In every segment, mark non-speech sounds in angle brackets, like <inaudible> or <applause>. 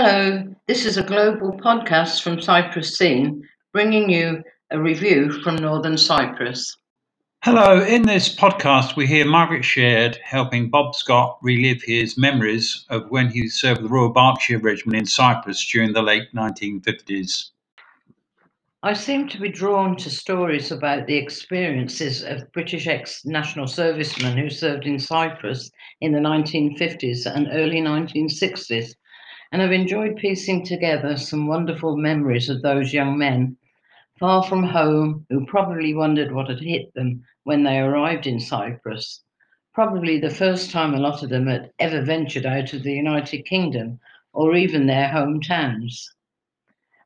Hello, this is a global podcast from Cyprus Scene, bringing you a review from Northern Cyprus. Hello, in this podcast, we hear Margaret Sheard helping Bob Scott relive his memories of when he served the Royal Berkshire Regiment in Cyprus during the late 1950s. I seem to be drawn to stories about the experiences of British ex national servicemen who served in Cyprus in the 1950s and early 1960s and I've enjoyed piecing together some wonderful memories of those young men, far from home, who probably wondered what had hit them when they arrived in Cyprus. Probably the first time a lot of them had ever ventured out of the United Kingdom or even their hometowns.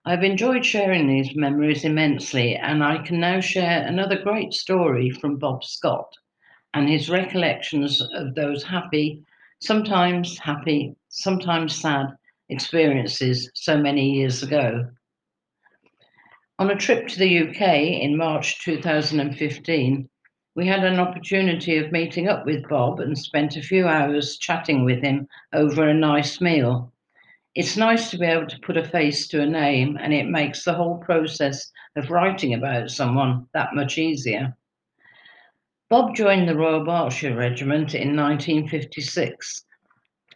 I've enjoyed sharing these memories immensely, and I can now share another great story from Bob Scott and his recollections of those happy, sometimes happy, sometimes sad experiences so many years ago. On a trip to the UK in March 2015, we had an opportunity of meeting up with Bob and spent a few hours chatting with him over a nice meal. It's nice to be able to put a face to a name, and it makes the whole process of writing about someone that much easier. Bob joined the Royal Berkshire Regiment in 1956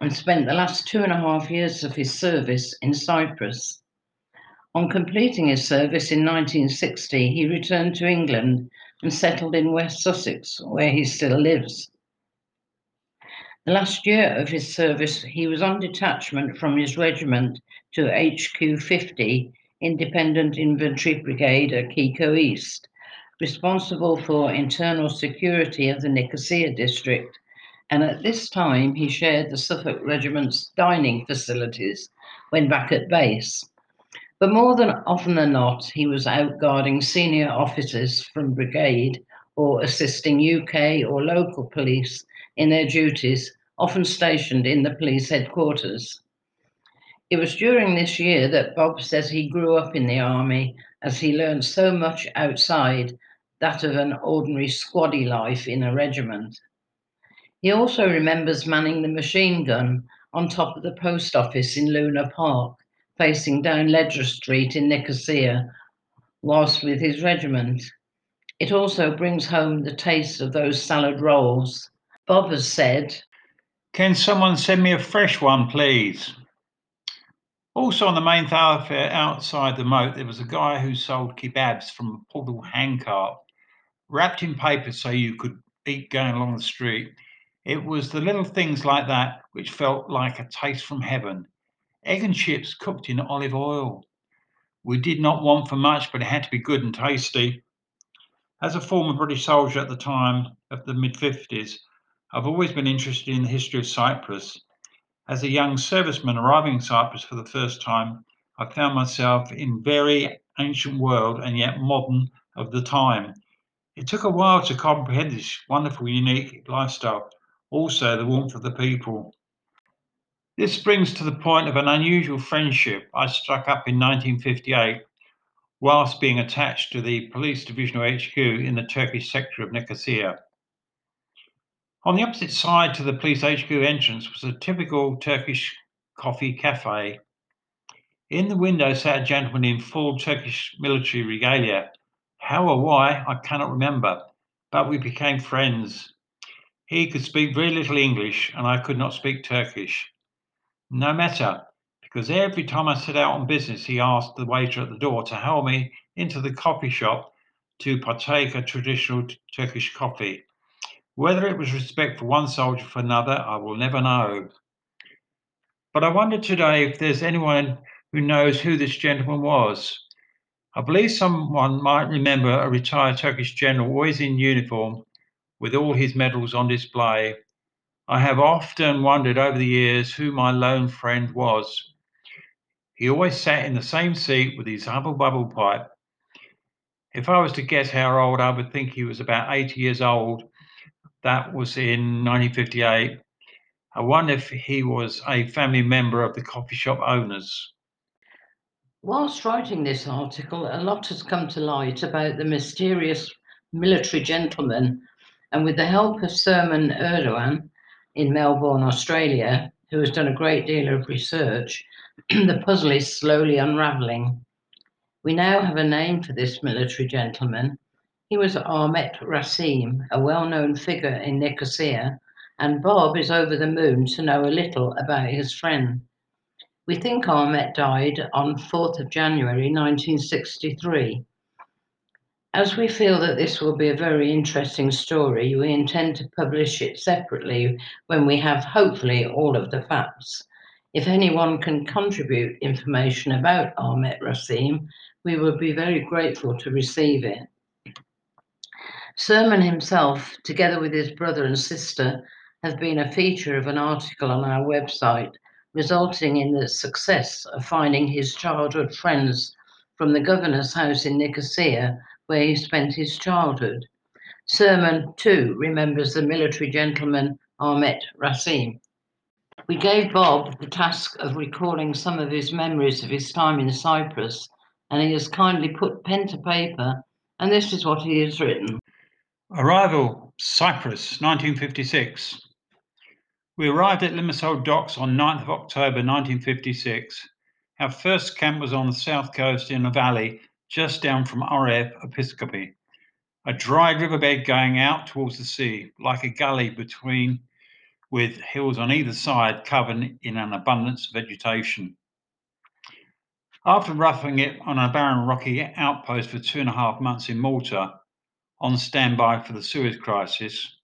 and spent the last two and a half years of his service in Cyprus. On completing his service in 1960, he returned to England and settled in West Sussex, where he still lives. The last year of his service, he was on detachment from his regiment to HQ 50, Independent Infantry Brigade at Kykko East, responsible for internal security of the Nicosia district and at this time he shared the Suffolk Regiment's dining facilities when back at base. But more than often than not, he was out guarding senior officers from brigade or assisting UK or local police in their duties, often stationed in the police headquarters. It was during this year that Bob says he grew up in the army as he learned so much outside that of an ordinary squaddy life in a regiment. He also remembers manning the machine gun on top of the post office in Luna Park, facing down Ledra Street in Nicosia, whilst with his regiment. It also brings home the taste of those salad rolls. Bob has said, Can someone send me a fresh one, please? Also, on the main thoroughfare outside the moat, there was a guy who sold kebabs from a portable handcart, wrapped in paper so you could eat going along the street. It was the little things like that which felt like a taste from heaven. Egg and chips cooked in olive oil. We did not want for much, but it had to be good and tasty. As a former British soldier at the time of the mid 50s, I've always been interested in the history of Cyprus. As a young serviceman arriving in Cyprus for the first time, I found myself in very ancient world and yet modern of the time. It took a while to comprehend this wonderful, unique lifestyle also the warmth of the people. This brings to the point of an unusual friendship I struck up in 1958 whilst being attached to the police divisional HQ in the Turkish sector of Nicosia. On the opposite side to the police HQ entrance was a typical Turkish coffee cafe. In the window sat a gentleman in full Turkish military regalia. How or why, I cannot remember, but we became friends. He could speak very little English, and I could not speak Turkish. No matter, because every time I set out on business, he asked the waiter at the door to help me into the coffee shop to partake a traditional Turkish coffee. Whether it was respect for one soldier for another, I will never know. But I wonder today if there's anyone who knows who this gentleman was. I believe someone might remember a retired Turkish general always in uniform with all his medals on display. I have often wondered over the years who my lone friend was. He always sat in the same seat with his hubble bubble pipe. If I was to guess how old, I would think he was about 80 years old. That was in 1958. I wonder if he was a family member of the coffee shop owners. Whilst writing this article, a lot has come to light about the mysterious military gentleman and with the help of Salman Erdogan in Melbourne, Australia, who has done a great deal of research, <clears throat> the puzzle is slowly unraveling. We now have a name for this military gentleman. He was Ahmet Rasim, a well known figure in Nicosia, and Bob is over the moon to know a little about his friend. We think Ahmet died on 4th of January 1963. As we feel that this will be a very interesting story, we intend to publish it separately when we have hopefully all of the facts. If anyone can contribute information about Ahmet Rasim, we would be very grateful to receive it. Surman himself, together with his brother and sister, have been a feature of an article on our website, resulting in the success of finding his childhood friends from the governor's house in Nicosia where he spent his childhood. Surman, too, remembers the military gentleman Ahmet Rasim. We gave Bob the task of recalling some of his memories of his time in Cyprus, and he has kindly put pen to paper, and this is what he has written. Arrival, Cyprus, 1956. We arrived at Limassol docks on 9th of October 1956. Our first camp was on the south coast in a valley just down from RAF Episkopi, a dry riverbed going out towards the sea, like a gully between with hills on either side covered in an abundance of vegetation. After roughing it on a barren rocky outpost for two and a half months in Malta, on standby for the Suez crisis,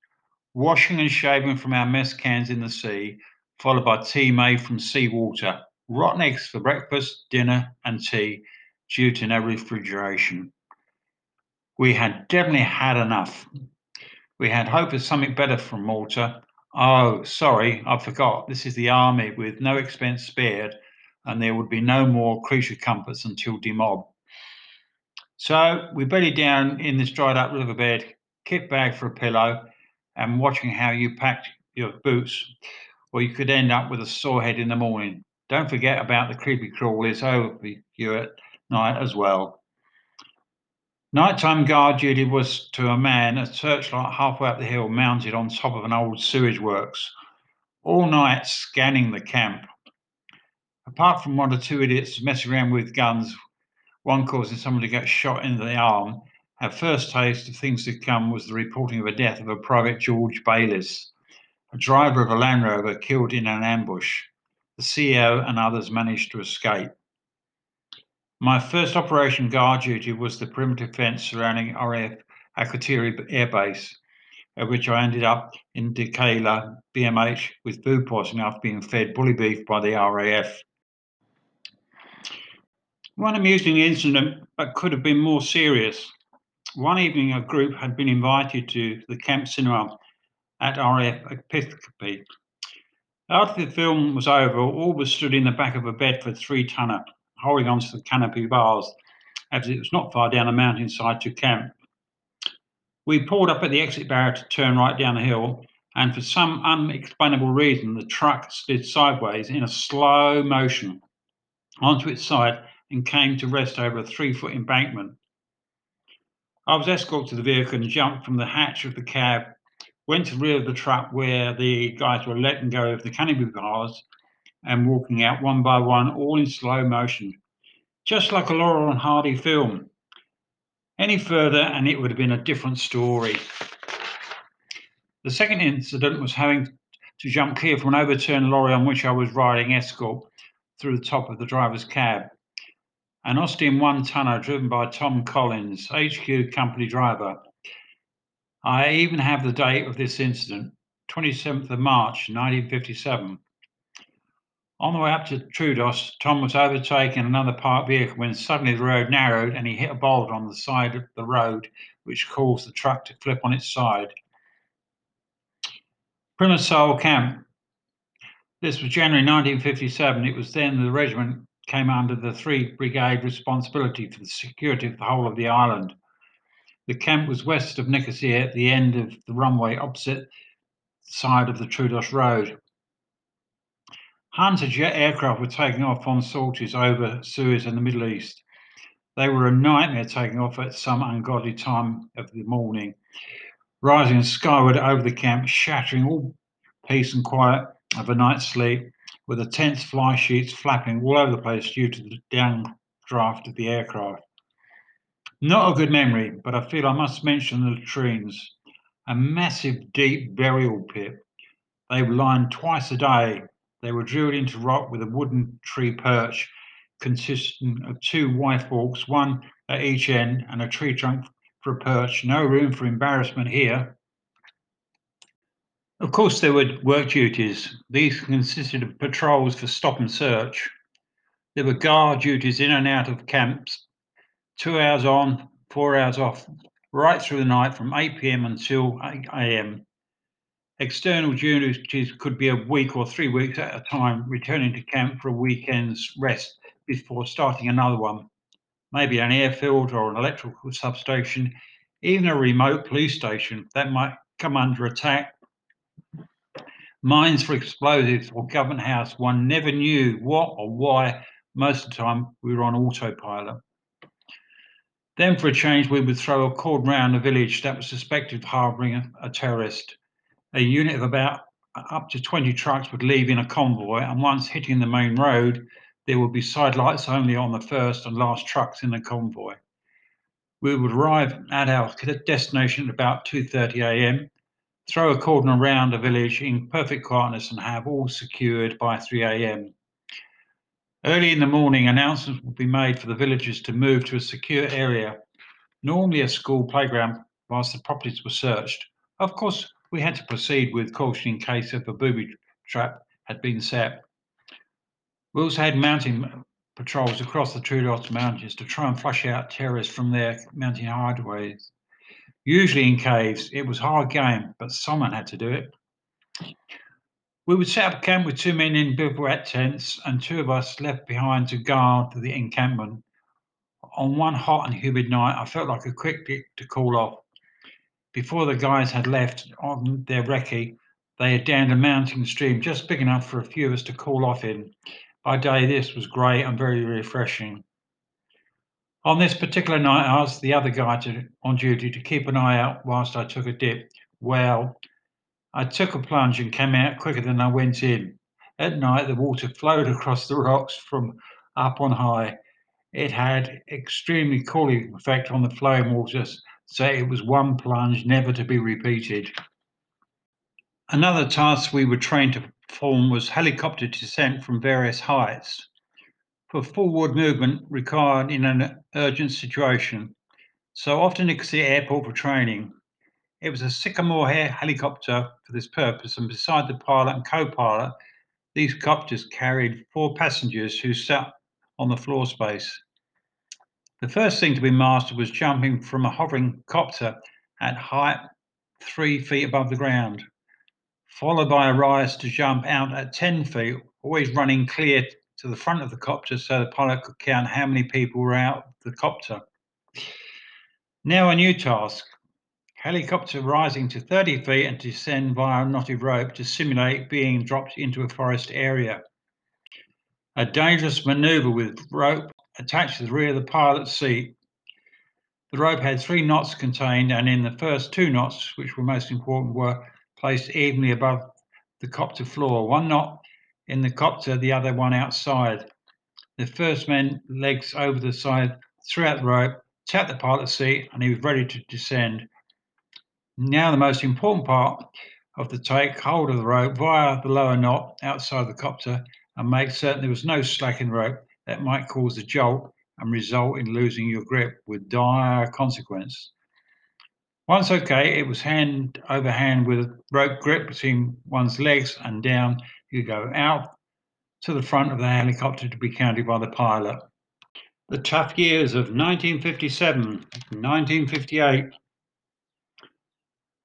washing and shaving from our mess cans in the sea, followed by tea made from seawater, rotten eggs for breakfast, dinner, and tea, due to no refrigeration. We had definitely had enough. We had hope of something better from Malta. Oh, sorry, I forgot. This is the army with no expense spared, and there would be no more creature comforts until demob. So we bedded down in this dried up riverbed, kit bag for a pillow, and watching how you packed your boots, or you could end up with a sore head in the morning. Don't forget about the creepy crawlies over at night as well. Nighttime guard duty was to a man a searchlight halfway up the hill mounted on top of an old sewage works, all night scanning the camp. Apart from one or two idiots messing around with guns, one causing someone to get shot in the arm, our first taste of things to come was the reporting of a death of a private George Bayliss, a driver of a Land Rover killed in an ambush. The CEO and others managed to escape. My first operation guard duty was the perimeter fence surrounding RAF Akrotiri Air Base, at which I ended up in Dhekelia BMH with food poisoning after being fed bully beef by the RAF. One amusing incident, but could have been more serious. One evening, a group had been invited to the camp cinema at RAF Episkopi. After the film was over, all were stood in the back of a bed for three tonner holding onto the canopy bars as it was not far down the mountainside to camp. We pulled up at the exit barrier to turn right down the hill, and for some unexplainable reason, the truck slid sideways in a slow motion onto its side and came to rest over a three foot embankment. I was escorted to the vehicle and jumped from the hatch of the cab, went to the rear of the truck where the guys were letting go of the canopy bars and walking out one by one, all in slow motion, just like a Laurel and Hardy film. Any further, and it would have been a different story. The second incident was having to jump clear from an overturned lorry on which I was riding escort through the top of the driver's cab. An Austin one tonner driven by Tom Collins, HQ company driver. I even have the date of this incident, 27th of March 1957. On the way up to Troodos, Tom was overtaking another parked vehicle when suddenly the road narrowed and he hit a boulder on the side of the road, which caused the truck to flip on its side. Primasol Camp. This was January 1957. It was then the regiment came under the 3 Brigade responsibility for the security of the whole of the island. The camp was west of Nicosia at the end of the runway opposite side of the Troodos Road. Hunter jet aircraft were taking off on sorties over Suez and the Middle East. They were a nightmare taking off at some ungodly time of the morning, rising skyward over the camp, shattering all peace and quiet of a night's sleep with the tense fly sheets flapping all over the place due to the downdraft of the aircraft. Not a good memory, but I feel I must mention the latrines. A massive, deep burial pit. They were lined twice a day. They were drilled into rock with a wooden tree perch consisting of two Y forks, one at each end, and a tree trunk for a perch. No room for embarrassment here. Of course, there were work duties. These consisted of patrols for stop and search. There were guard duties in and out of camps, two hours on, four hours off, right through the night from 8 pm until 8 am. External duties could be a week or three weeks at a time, returning to camp for a weekend's rest before starting another one. Maybe an airfield or an electrical substation, even a remote police station that might come under attack mines for explosives or government house, one never knew what or why. Most of the time, we were on autopilot. Then, for a change, we would throw a cord round a village that was suspected of harbouring a terrorist. A unit of about uh, up to 20 trucks would leave in a convoy, and once hitting the main road, there would be side lights only on the first and last trucks in the convoy. We would arrive at our destination at about 2:30 a.m throw a cordon around a village in perfect quietness and have all secured by 3 a.m. Early in the morning, announcements would be made for the villagers to move to a secure area, normally a school playground, whilst the properties were searched. Of course, we had to proceed with caution in case if a booby trap had been set. We also had mountain patrols across the Troodos Mountains to try and flush out terrorists from their mountain hideaways usually in caves. It was hard game, but someone had to do it. We would set up camp with two men in bivouac tents and two of us left behind to guard the encampment. On one hot and humid night, I felt like a quick bit to call off. Before the guys had left on their recce, they had downed a mountain stream just big enough for a few of us to call off in. By day, this was great and very refreshing. On this particular night, I asked the other guy to, on duty to keep an eye out whilst I took a dip. Well, I took a plunge and came out quicker than I went in. At night, the water flowed across the rocks from up on high. It had extremely cooling effect on the flowing waters, so it was one plunge never to be repeated. Another task we were trained to perform was helicopter descent from various heights for forward movement required in an urgent situation. So often it's the airport for training. It was a Sycamore helicopter for this purpose, and beside the pilot and co-pilot, these copters carried four passengers who sat on the floor space. The first thing to be mastered was jumping from a hovering copter at height three feet above the ground, followed by a rise to jump out at 10 feet, always running clear to the front of the copter so the pilot could count how many people were out the copter. Now a new task. Helicopter rising to 30 feet and descend via a knotted rope to simulate being dropped into a forest area. A dangerous maneuver with rope attached to the rear of the pilot's seat. The rope had three knots contained, and in the first two knots, which were most important, were placed evenly above the copter floor. One knot in the copter, the other one outside. The first man legs over the side, threw out the rope, tapped the pilot's seat, and he was ready to descend. Now, the most important part of the take hold of the rope via the lower knot outside the copter and make certain there was no slack in the rope that might cause a jolt and result in losing your grip with dire consequence. Once okay, it was hand over hand with rope grip between one's legs and down you go out to the front of the helicopter to be counted by the pilot. The tough years of 1957 1958.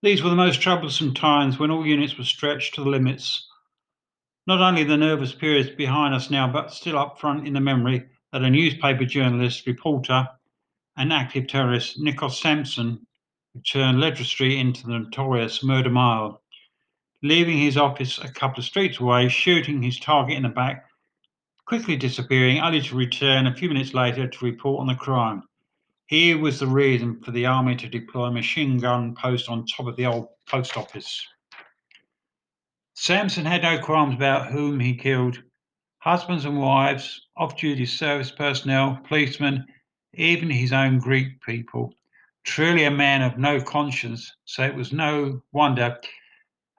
These were the most troublesome times when all units were stretched to the limits. Not only the nervous periods behind us now, but still up front in the memory that a newspaper journalist, reporter, and active terrorist, Nikos Sampson, turned Street into the notorious Murder Mile leaving his office a couple of streets away, shooting his target in the back, quickly disappearing, only to return a few minutes later to report on the crime. Here was the reason for the army to deploy a machine gun post on top of the old post office. Sampson had no qualms about whom he killed husbands and wives, off duty service personnel, policemen, even his own Greek people. Truly a man of no conscience, so it was no wonder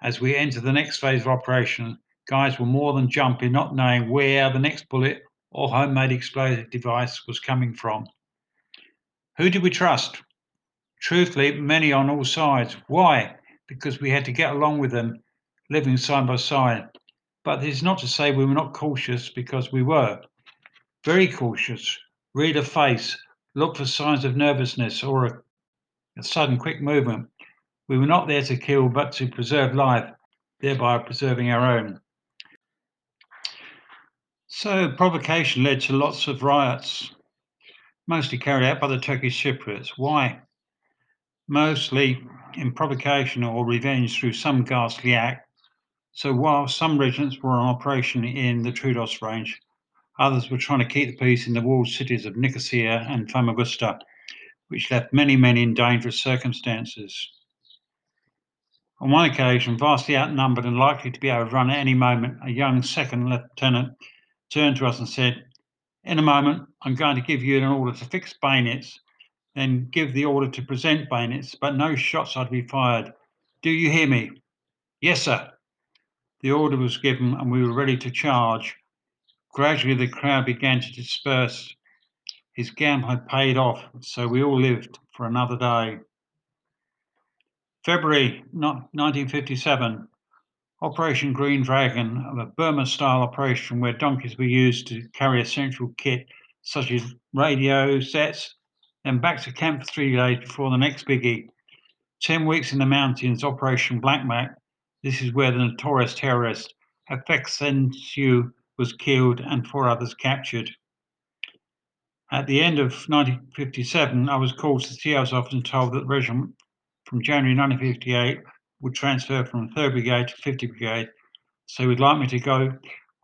as we enter the next phase of operation, guys were more than jumping, not knowing where the next bullet or homemade explosive device was coming from. Who did we trust? Truthfully, many on all sides. Why? Because we had to get along with them, living side by side. But this is not to say we were not cautious, because we were. Very cautious. Read a face, look for signs of nervousness or a, a sudden quick movement. We were not there to kill, but to preserve life, thereby preserving our own. So, provocation led to lots of riots, mostly carried out by the Turkish Cypriots. Why? Mostly in provocation or revenge through some ghastly act. So, while some regiments were on operation in the Troodos range, others were trying to keep the peace in the walled cities of Nicosia and Famagusta, which left many men in dangerous circumstances. On one occasion, vastly outnumbered and likely to be overrun at any moment, a young second lieutenant turned to us and said, In a moment, I'm going to give you an order to fix bayonets, then give the order to present bayonets, but no shots are to be fired. Do you hear me? Yes, sir. The order was given and we were ready to charge. Gradually, the crowd began to disperse. His gamble had paid off, so we all lived for another day. February 1957, Operation Green Dragon, a Burma style operation where donkeys were used to carry essential kit such as radio sets, then back to camp for three days before the next biggie. 10 weeks in the mountains, Operation Black Mac. This is where the notorious terrorist Afek was killed and four others captured. At the end of 1957, I was called to the TO's office and told that the regiment from January 1958 would transfer from 3rd Brigade to 50th Brigade. So he would like me to go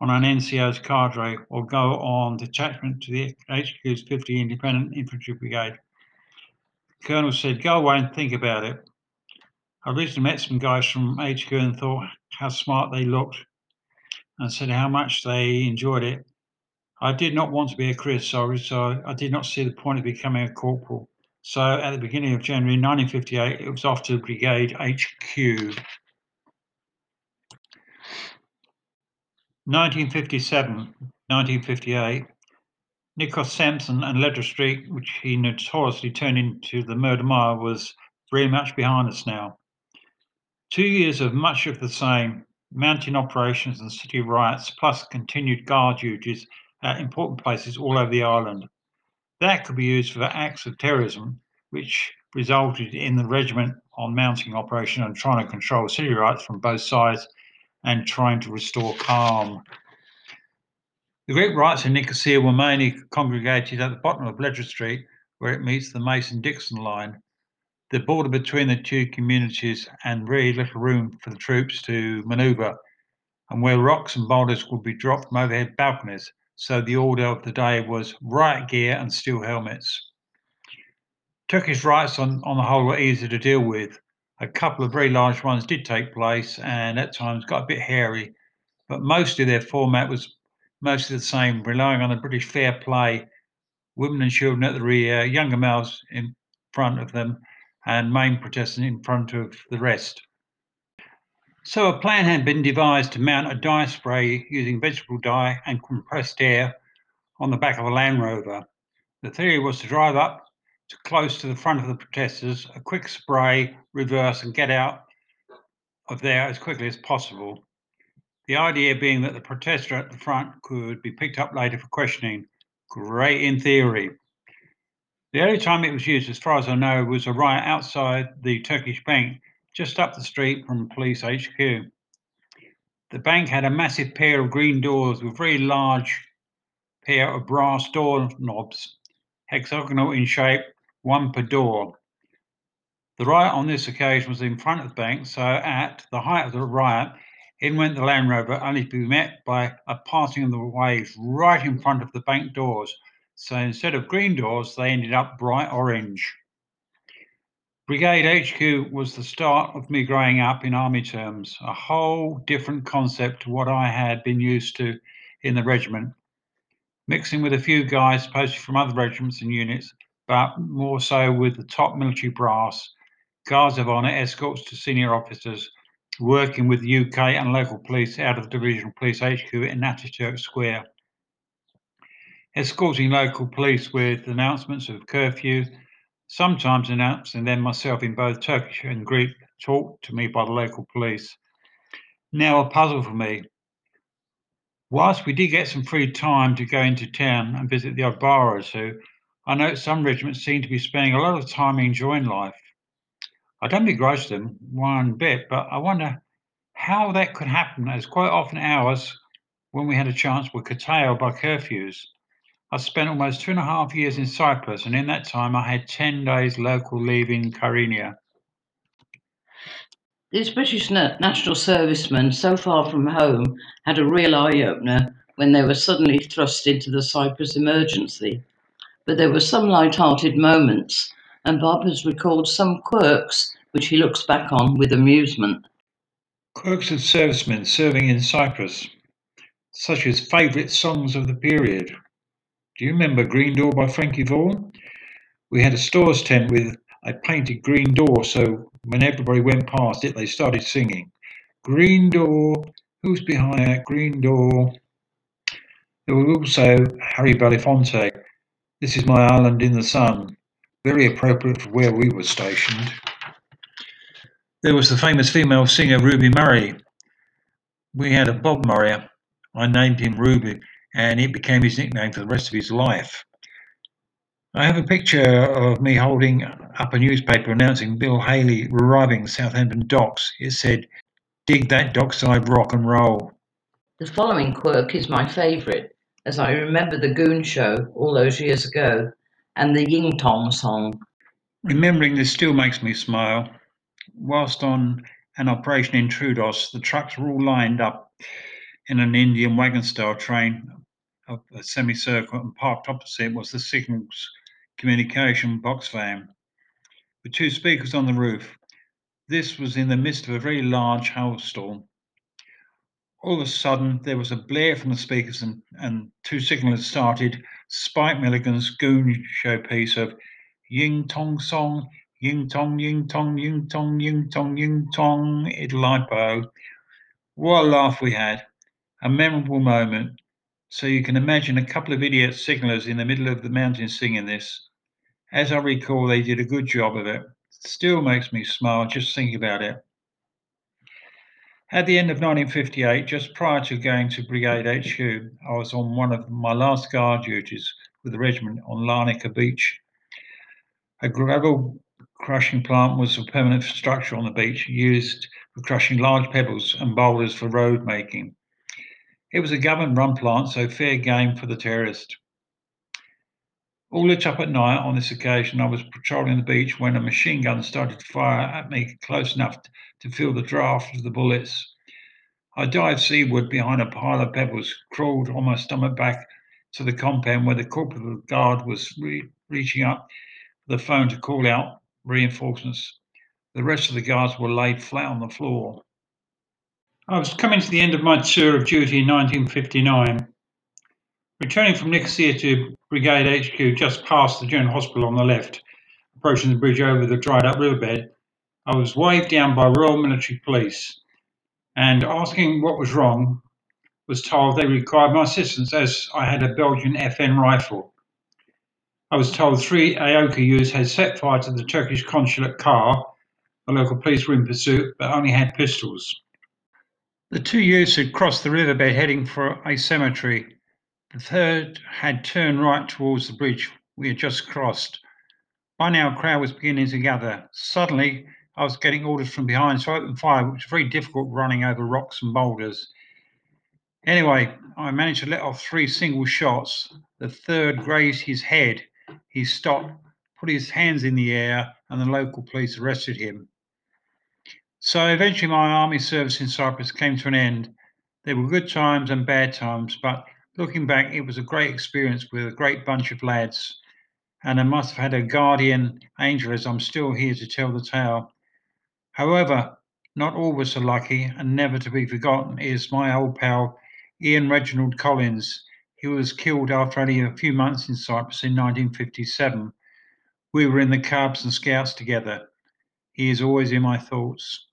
on an NCO's cadre or go on detachment to the HQ's 50 Independent Infantry Brigade. The Colonel said, Go away and think about it. I recently met some guys from HQ and thought how smart they looked and said how much they enjoyed it. I did not want to be a career soldier, so I did not see the point of becoming a corporal. So at the beginning of January 1958, it was off to Brigade HQ. 1957, 1958, Nikos Sampson and Ledra Street, which he notoriously turned into the murder mile, was very much behind us now. Two years of much of the same mountain operations and city riots, plus continued guard duties at important places all over the island. That could be used for acts of terrorism, which resulted in the regiment on mounting operation and trying to control city riots from both sides and trying to restore calm. The Greek riots in Nicosia were mainly congregated at the bottom of Ledra Street, where it meets the Mason Dixon line. The border between the two communities and very little room for the troops to maneuver, and where rocks and boulders would be dropped from overhead balconies so the order of the day was riot gear and steel helmets. Turkish riots on, on the whole were easy to deal with. A couple of very large ones did take place and at times got a bit hairy, but mostly their format was mostly the same, relying on the British fair play, women and children at the rear, younger males in front of them, and main protesters in front of the rest. So a plan had been devised to mount a dye spray using vegetable dye and compressed air on the back of a Land Rover. The theory was to drive up to close to the front of the protesters, a quick spray, reverse, and get out of there as quickly as possible. The idea being that the protester at the front could be picked up later for questioning. Great in theory. The only time it was used, as far as I know, was a riot outside the Turkish bank just up the street from police HQ. The bank had a massive pair of green doors with very large pair of brass door knobs, hexagonal in shape, one per door. The riot on this occasion was in front of the bank, so at the height of the riot, in went the Land Rover, only to be met by a parting of the waves right in front of the bank doors. So instead of green doors, they ended up bright orange. Brigade HQ was the start of me growing up in army terms, a whole different concept to what I had been used to in the regiment. Mixing with a few guys posted from other regiments and units, but more so with the top military brass, guards of honour, escorts to senior officers, working with the UK and local police out of the Divisional Police HQ in Ataturk Square. Escorting local police with announcements of curfew, sometimes announcing then myself in both Turkish and Greek, taught to me by the local police. Now a puzzle for me. Whilst we did get some free time to go into town and visit the odd bar or two, I note some regiments seem to be spending a lot of time enjoying life. I don't begrudge them one bit, but I wonder how that could happen, as quite often hours when we had a chance were curtailed by curfews. I spent almost two and a half years in Cyprus, and in that time I had 10 days local leave in Kyrenia. These British national servicemen, so far from home, had a real eye opener when they were suddenly thrust into the Cyprus emergency. But there were some light hearted moments, and Bob has recalled some quirks which he looks back on with amusement. Quirks of servicemen serving in Cyprus, such as favourite songs of the period. Do you remember Green Door by Frankie Vaughan? We had a stores tent with a painted green door, so when everybody went past it, they started singing. Green Door, who's behind that green door? There was also Harry Belafonte. This is my island in the sun. Very appropriate for where we were stationed. There was the famous female singer Ruby Murray. We had a Bob Murray. I named him Ruby and it became his nickname for the rest of his life. I have a picture of me holding up a newspaper announcing Bill Haley arriving at Southampton docks. It said, Dig that dockside rock and roll. The following quirk is my favourite, as I remember the Goon Show all those years ago and the Ying Tong song. Remembering this still makes me smile. Whilst on an operation in Troodos, the trucks were all lined up in an Indian wagon style train of a semicircle and parked opposite was the signals communication box van with two speakers on the roof. This was in the midst of a very large hailstorm. All of a sudden, there was a blare from the speakers, and, and two signalers started Spike Milligan's goon show piece of Ying Tong Song, Ying Tong, Ying Tong, Ying Tong, Ying Tong, Ying Tong, Idlipo. What a laugh we had. A memorable moment. So you can imagine a couple of idiot signalers in the middle of the mountain singing this. As I recall, they did a good job of it. Still makes me smile just thinking about it. At the end of 1958, just prior to going to Brigade HQ, I was on one of my last guard duties with the regiment on Larnaca Beach. A gravel crushing plant was a permanent structure on the beach used for crushing large pebbles and boulders for road making. It was a government run plant, so fair game for the terrorist. All lit up at night on this occasion, I was patrolling the beach when a machine gun started to fire at me close enough to feel the draft of the bullets. I dived seaward behind a pile of pebbles, crawled on my stomach back to the compound where the corporal guard was re- reaching up the phone to call out reinforcements. The rest of the guards were laid flat on the floor. I was coming to the end of my tour of duty in 1959. Returning from Nicosia to Brigade HQ just past the General Hospital on the left, approaching the bridge over the dried up riverbed, I was waved down by Royal Military Police and asking what was wrong, was told they required my assistance as I had a Belgian FN rifle. I was told three EOKA youths had set fire to the Turkish consulate car. The local police were in pursuit but only had pistols. The two youths had crossed the riverbed heading for a cemetery. The third had turned right towards the bridge we had just crossed. By now, a crowd was beginning to gather. Suddenly, I was getting orders from behind to open fire, which was very difficult running over rocks and boulders. Anyway, I managed to let off three single shots. The third grazed his head. He stopped, put his hands in the air, and the local police arrested him. So eventually, my army service in Cyprus came to an end. There were good times and bad times, but looking back, it was a great experience with a great bunch of lads. and I must have had a guardian angel as I'm still here to tell the tale. However, not all were so lucky, and never to be forgotten is my old pal Ian Reginald Collins. He was killed after only a few months in Cyprus in 1957. We were in the Cubs and Scouts together. He is always in my thoughts.